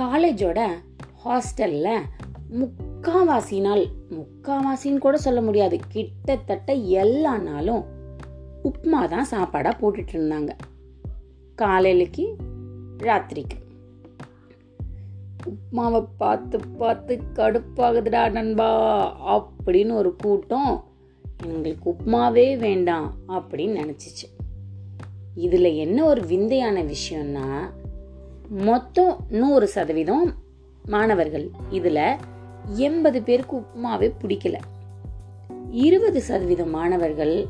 காலேஜோட ஹாஸ்டல்ல முக்காவாசி நாள் முக்காவாசின்னு கூட சொல்ல முடியாது. கிட்டத்தட்ட எல்லா நாளும் உப்மா தான் சாப்பாடாக போட்டுட்டு இருந்தாங்க காலையிலக்கு ராத்திரிக்கு. உப்மாவை பார்த்து பார்த்து கடுப்பாகுதுடா நண்பா அப்படின்னு ஒரு கூட்டம் எங்களுக்கு உப்மாவே வேண்டாம் அப்படின்னு நினச்சிச்சு. இதில் என்ன ஒரு விந்தையான விஷயம்னா மொத்தம் நூறு சதவீதம் மாணவர்கள் இதில் எண்பது பேருக்கு உப்புமாவே பிடிக்கல. இருபது சதவீதம் மாணவர்கள்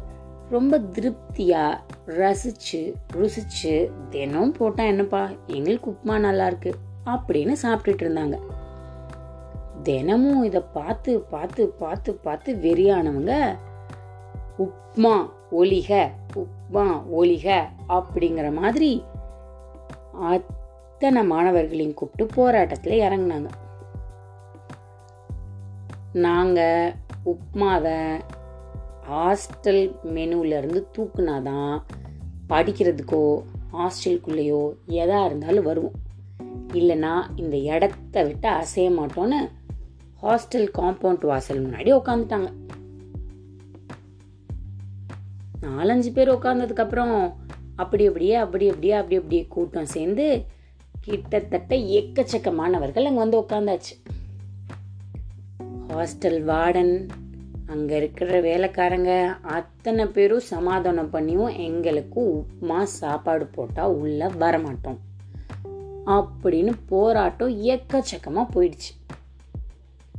ரொம்ப திருப்தியாக ரசிச்சு ருசிச்சு தினம் போட்டால் என்னப்பா எங்களுக்கு உப்புமா நல்லாயிருக்கு அப்படின்னு சாப்பிட்டுட்டு இருந்தாங்க. தினமும் இதை பார்த்து பார்த்து பார்த்து பார்த்து வெறியானவங்க உப்மா ஒலிக உப்மா ஒலிக அப்படிங்கிற மாதிரி இத்தனை மாணவர்களையும் கூப்பிட்டு போராட்டத்தில் இறங்குனாங்க. நாங்கள் உப்மாவை ஹாஸ்டல் மெனுவிலேருந்து தூக்குனாதான் படிக்கிறதுக்கோ ஹாஸ்டலுக்குள்ளேயோ எதா இருந்தாலும் வருவோம். இல்லைன்னா இந்த இடத்த விட்டு அசைய மாட்டோன்னு ஹாஸ்டல் காம்பவுண்ட் வாசல் முன்னாடி உட்காந்துட்டாங்க நாலஞ்சு பேர் உட்காந்ததுக்கப்புறம் அப்படி அப்படியே அப்படி அப்படியே அப்படி அப்படியே கூட்டம் சேர்ந்து கிட்டத்தட்ட எக்கச்சக்கமானவர்கள் அங்கே வந்து உட்காந்தாச்சு ஹாஸ்டல் வார்டன் அங்கே இருக்கிற வேலைக்காரங்க அத்தனை பேரும் சமாதானம் பண்ணியும் எங்களுக்கு உப்புமா சாப்பாடு போட்டால் உள்ளே வரமாட்டோம். அப்படின்னு போராட்டம் எக்கச்சக்கமாக போயிடுச்சு.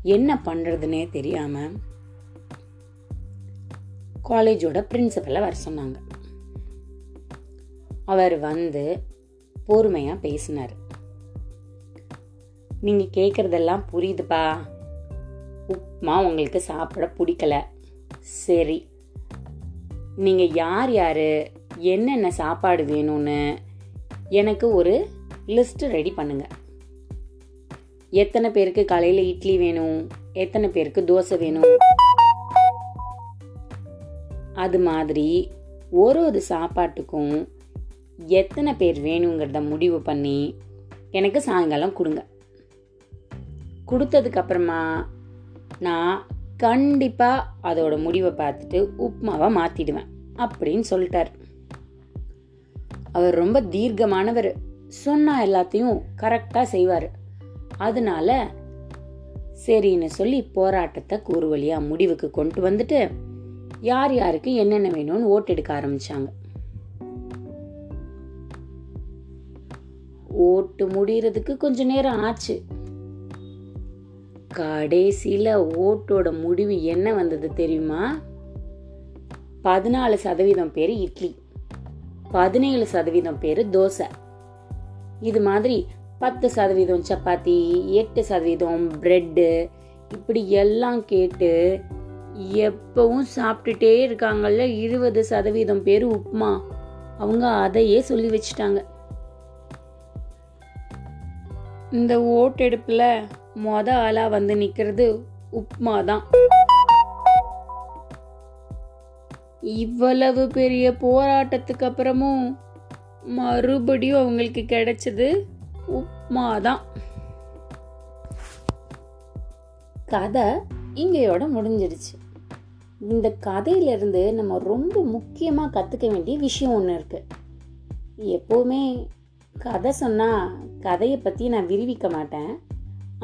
என்ன பண்ணுறதுனே தெரியாமல் காலேஜோட பிரின்சிபலை வர சொன்னாங்க. அவர் வந்து பொறுமையாக பேசினார். நீங்கள் கேட்குறதெல்லாம் புரியுதுப்பா. உப்மா உங்களுக்கு சாப்பிட பிடிக்கல. சரி. நீங்கள் யார் யார்? என்னென்ன சாப்பாடு வேணும்னு எனக்கு ஒரு லிஸ்ட்டு ரெடி பண்ணுங்கள் எத்தனை பேருக்கு காலையில் இட்லி வேணும்? எத்தனை பேருக்கு தோசை வேணும்? அது மாதிரி ஒரு ஒரு சாப்பாட்டுக்கும் எத்தனை பேர் வேணுங்கிறத முடிவு பண்ணி எனக்கு சாயங்காலம் கொடுங்க. கொடுத்ததுக்கப்புறமா நான் கண்டிப்பாக அதோட முடிவை பார்த்துட்டு உப்மாவை மாற்றிடுவேன் அப்படின்னு சொல்லிட்டார். அவர் ரொம்ப தீர்க்கமானவர். சொன்னால் எல்லாத்தையும் கரெக்டாக செய்வார். அதனால சரின்னு சொல்லி போராட்டத்தை கூறு வழியாக முடிவுக்கு கொண்டு வந்துட்டு யார் யாருக்கு என்னென்ன வேணும்னு ஓட்டு எடுக்க ஓட்டு முடிகிறதுக்கு கொஞ்ச நேரம் ஆச்சு. கடைசியில ஓட்டோட முடிவு என்ன வந்தது தெரியுமா? பதினாலு சதவீதம் பேர் இட்லி பதினேழு சதவீதம் பேர் தோசை. இது மாதிரி பத்து சதவீதம் சப்பாத்தி எட்டு சதவீதம் பிரெட்டு இப்படி எல்லாம் கேட்டு எப்பவும் சாப்பிட்டுட்டே இருக்காங்கல்ல இருபது சதவீதம் பேர் உப்புமா. அவங்க அதையே சொல்லி வச்சுட்டாங்க. இந்த ஓட்டெடுப்பில் மொத ஆளாக வந்து நிற்கிறது உப்மா தான் இவ்வளவு பெரிய போராட்டத்துக்கு அப்புறமும் மறுபடியும் அவங்களுக்கு கிடைச்சது உப்மா தான் கதை இங்கேயோட முடிஞ்சிடுச்சு இந்த கதையிலிருந்து நம்ம ரொம்ப முக்கியமாக கற்றுக்க வேண்டிய விஷயம் ஒன்று இருக்குது எப்போவுமே கதை சொன்னால் கதையை பற்றி நான் விரிவிக்க மாட்டேன்.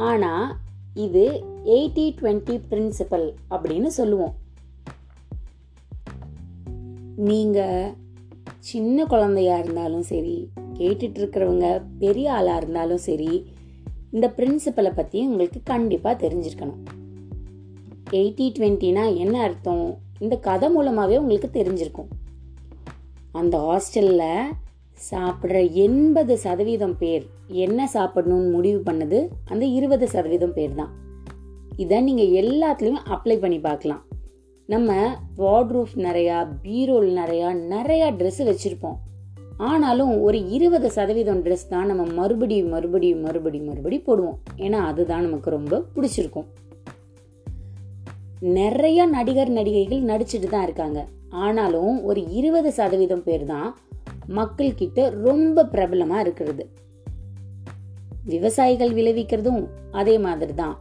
ஆனால் இது எயிட்டி டுவெண்ட்டி பிரின்சிபல் அப்படின்னு சொல்லுவோம். நீங்கள் சின்ன குழந்தையா இருந்தாலும் சரி கேட்டுட்டு இருக்கிறவங்க பெரிய ஆளாக இருந்தாலும் சரி இந்த பிரின்சிபலை பற்றி உங்களுக்கு கண்டிப்பாக தெரிஞ்சிருக்கணும். எயிட்டி டுவெண்ட்டினா என்ன அர்த்தம்? இந்த கதை மூலமாகவே உங்களுக்கு தெரிஞ்சிருக்கும். அந்த ஹாஸ்டலில் சாப்பிட்ற எண்பது சதவீதம் பேர் என்ன சாப்பிடணும்னு முடிவு பண்ணது அந்த இருபது சதவீதம் பேர் தான் இதை நீங்கள் எல்லாத்துலேயும் அப்ளை பண்ணி பார்க்கலாம். நம்ம வார்ட்ரூஃப் நிறையா பீரோல் நிறையா நிறையா ட்ரெஸ்ஸு வச்சுருப்போம். ஆனாலும் ஒரு இருபது சதவீதம் ட்ரெஸ் தான் நம்ம மறுபடியும் மறுபடியும் மறுபடியும் மறுபடி போடுவோம். ஏன்னா அதுதான் நமக்கு ரொம்ப பிடிச்சிருக்கும். நிறைய நடிகர் நடிகைகள் நடிச்சுட்டு தான் இருக்காங்க. ஆனாலும் ஒரு இருபது சதவீதம் பேர் தான் மக்கள்கிட்ட ரொம்ப பிரபலமா இருக்கிறது. விவசாயிகள் விளைவிக்கிறதும் அதே மாதிரி தான்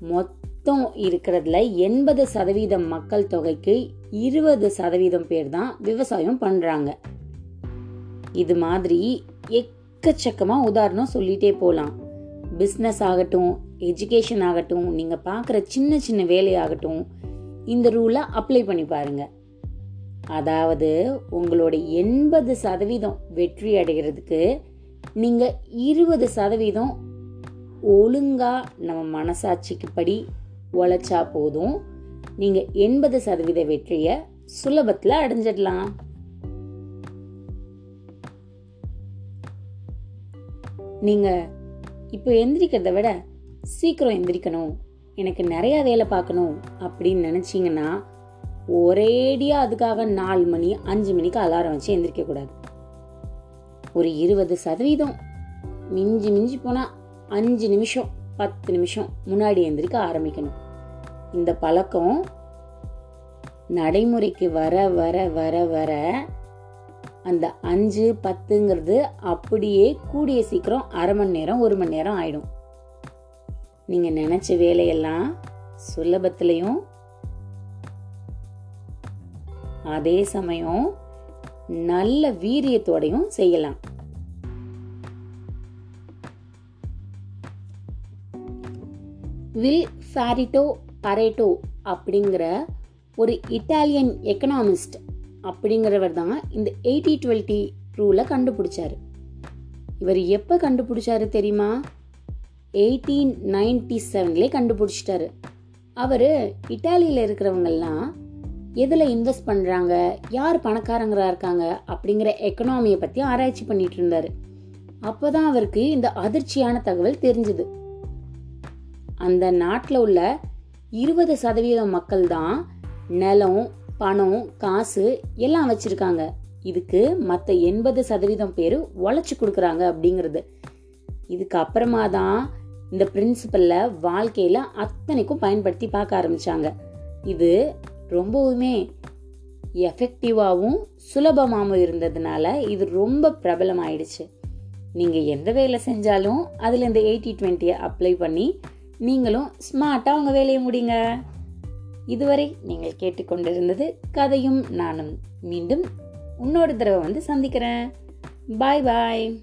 மொத்தம் இருக்கிறதுல எண்பது சதவீதம் மக்கள் தொகைக்கு இருபது சதவீதம் பேர் தான் விவசாயம் பண்றாங்க. இது மாதிரி எக்கச்சக்கமாக உதாரணம் சொல்லிட்டே போகலாம் பிஸ்னஸ் ஆகட்டும் எஜுகேஷன் ஆகட்டும் நீங்கள் பார்க்குற சின்ன சின்ன வேலையாகட்டும் இந்த ரூலை அப்ளை பண்ணி பாருங்கள் அதாவது உங்களோட எண்பது சதவீதம் வெற்றி அடைகிறதுக்கு நீங்க இருபது சதவீதம் ஒழுங்கா நம்ம மனசாட்சிக்கு படி உழைச்சா போதும். நீங்க எண்பது சதவீத வெற்றிய சுலபத்துல அடைஞ்சிடலாம். நீங்க இப்போ எந்திரிக்கிறத விட சீக்கிரம் எந்திரிக்கணும். எனக்கு நிறைய வேலை பார்க்கணும் அப்படின்னு நினைச்சீங்கன்னா ஒரேடியாக அதுக்காக நாலு மணி அஞ்சு மணிக்கு அலாரம் வச்சு எந்திரிக்க கூடாது. ஒரு இருபது சதவீதம். மிஞ்சி மிஞ்சி போனால் அஞ்சு நிமிஷம் பத்து நிமிஷம் முன்னாடி எந்திரிக்க ஆரம்பிக்கணும். இந்த பழக்கம் நடைமுறைக்கு வர வர வர வர அந்த அஞ்சு பத்துங்கிறது அப்படியே கூடிய சீக்கிரம் அரை மணி நேரம் ஒரு மணி நேரம் ஆயிடும். நீங்கள் நினச்ச வேலையெல்லாம் சுலபத்துலேயும் அதே சமயம் நல்ல வீரியத்தோடையும் செய்யலாம். வில் ஃபாரிட்டோ பரேட்டோ அப்படிங்கிற ஒரு இட்டாலியன் எக்கனாமிஸ்ட் அப்படிங்கிறவர் தான் இந்த எயிட்டி டுவெல்ட்டி ரூலை கண்டுபிடிச்சாரு. இவர் எப்போ கண்டுபிடிச்சாரு தெரியுமா? Eighteen ninety செவன்லேயே கண்டுபிடிச்சிட்டாரு. அவர் இட்டாலியில் இருக்கிறவங்கெல்லாம் எதில் இன்வெஸ்ட் பண்ணுறாங்க யார் பணக்காரங்களா இருக்காங்க? அப்படிங்கிற எக்கனாமியை பற்றி ஆராய்ச்சி பண்ணிட்டு அப்போ தான் அவருக்கு இந்த அதிர்ச்சியான தகவல் தெரிஞ்சுது. அந்த நாட்டில் உள்ள இருபது சதவீதம் மக்கள் தான் நிலம் பணம் காசு எல்லாம் வச்சுருக்காங்க. இதுக்கு மற்ற எண்பது சதவீதம் பேர் உழைச்சி கொடுக்குறாங்க அப்படிங்கிறது. இதுக்கு அப்புறமா தான் இந்த பிரின்சிபல்ல வாழ்க்கையில் அத்தனைக்கும் பயன்படுத்தி பார்க்க ஆரம்பிச்சாங்க. இது ரொம்பவுமே எஃபெக்டிவாகவும் சுலபமாகவும் இருந்ததுனால இது ரொம்ப பிரபலமாயிடுச்சு. நீங்கள் எந்த வேலை செஞ்சாலும் அதில் இந்த எயிட்டி டுவெண்ட்டியை அப்ளை பண்ணி நீங்களும் ஸ்மார்ட்டாக உங்கள் வேலையை முடிங்க. இதுவரை நீங்கள் கேட்டுக்கொண்டிருந்தது கதையும் நானும். மீண்டும் இன்னொரு தடவை வந்து சந்திக்கிறேன். பாய் பாய்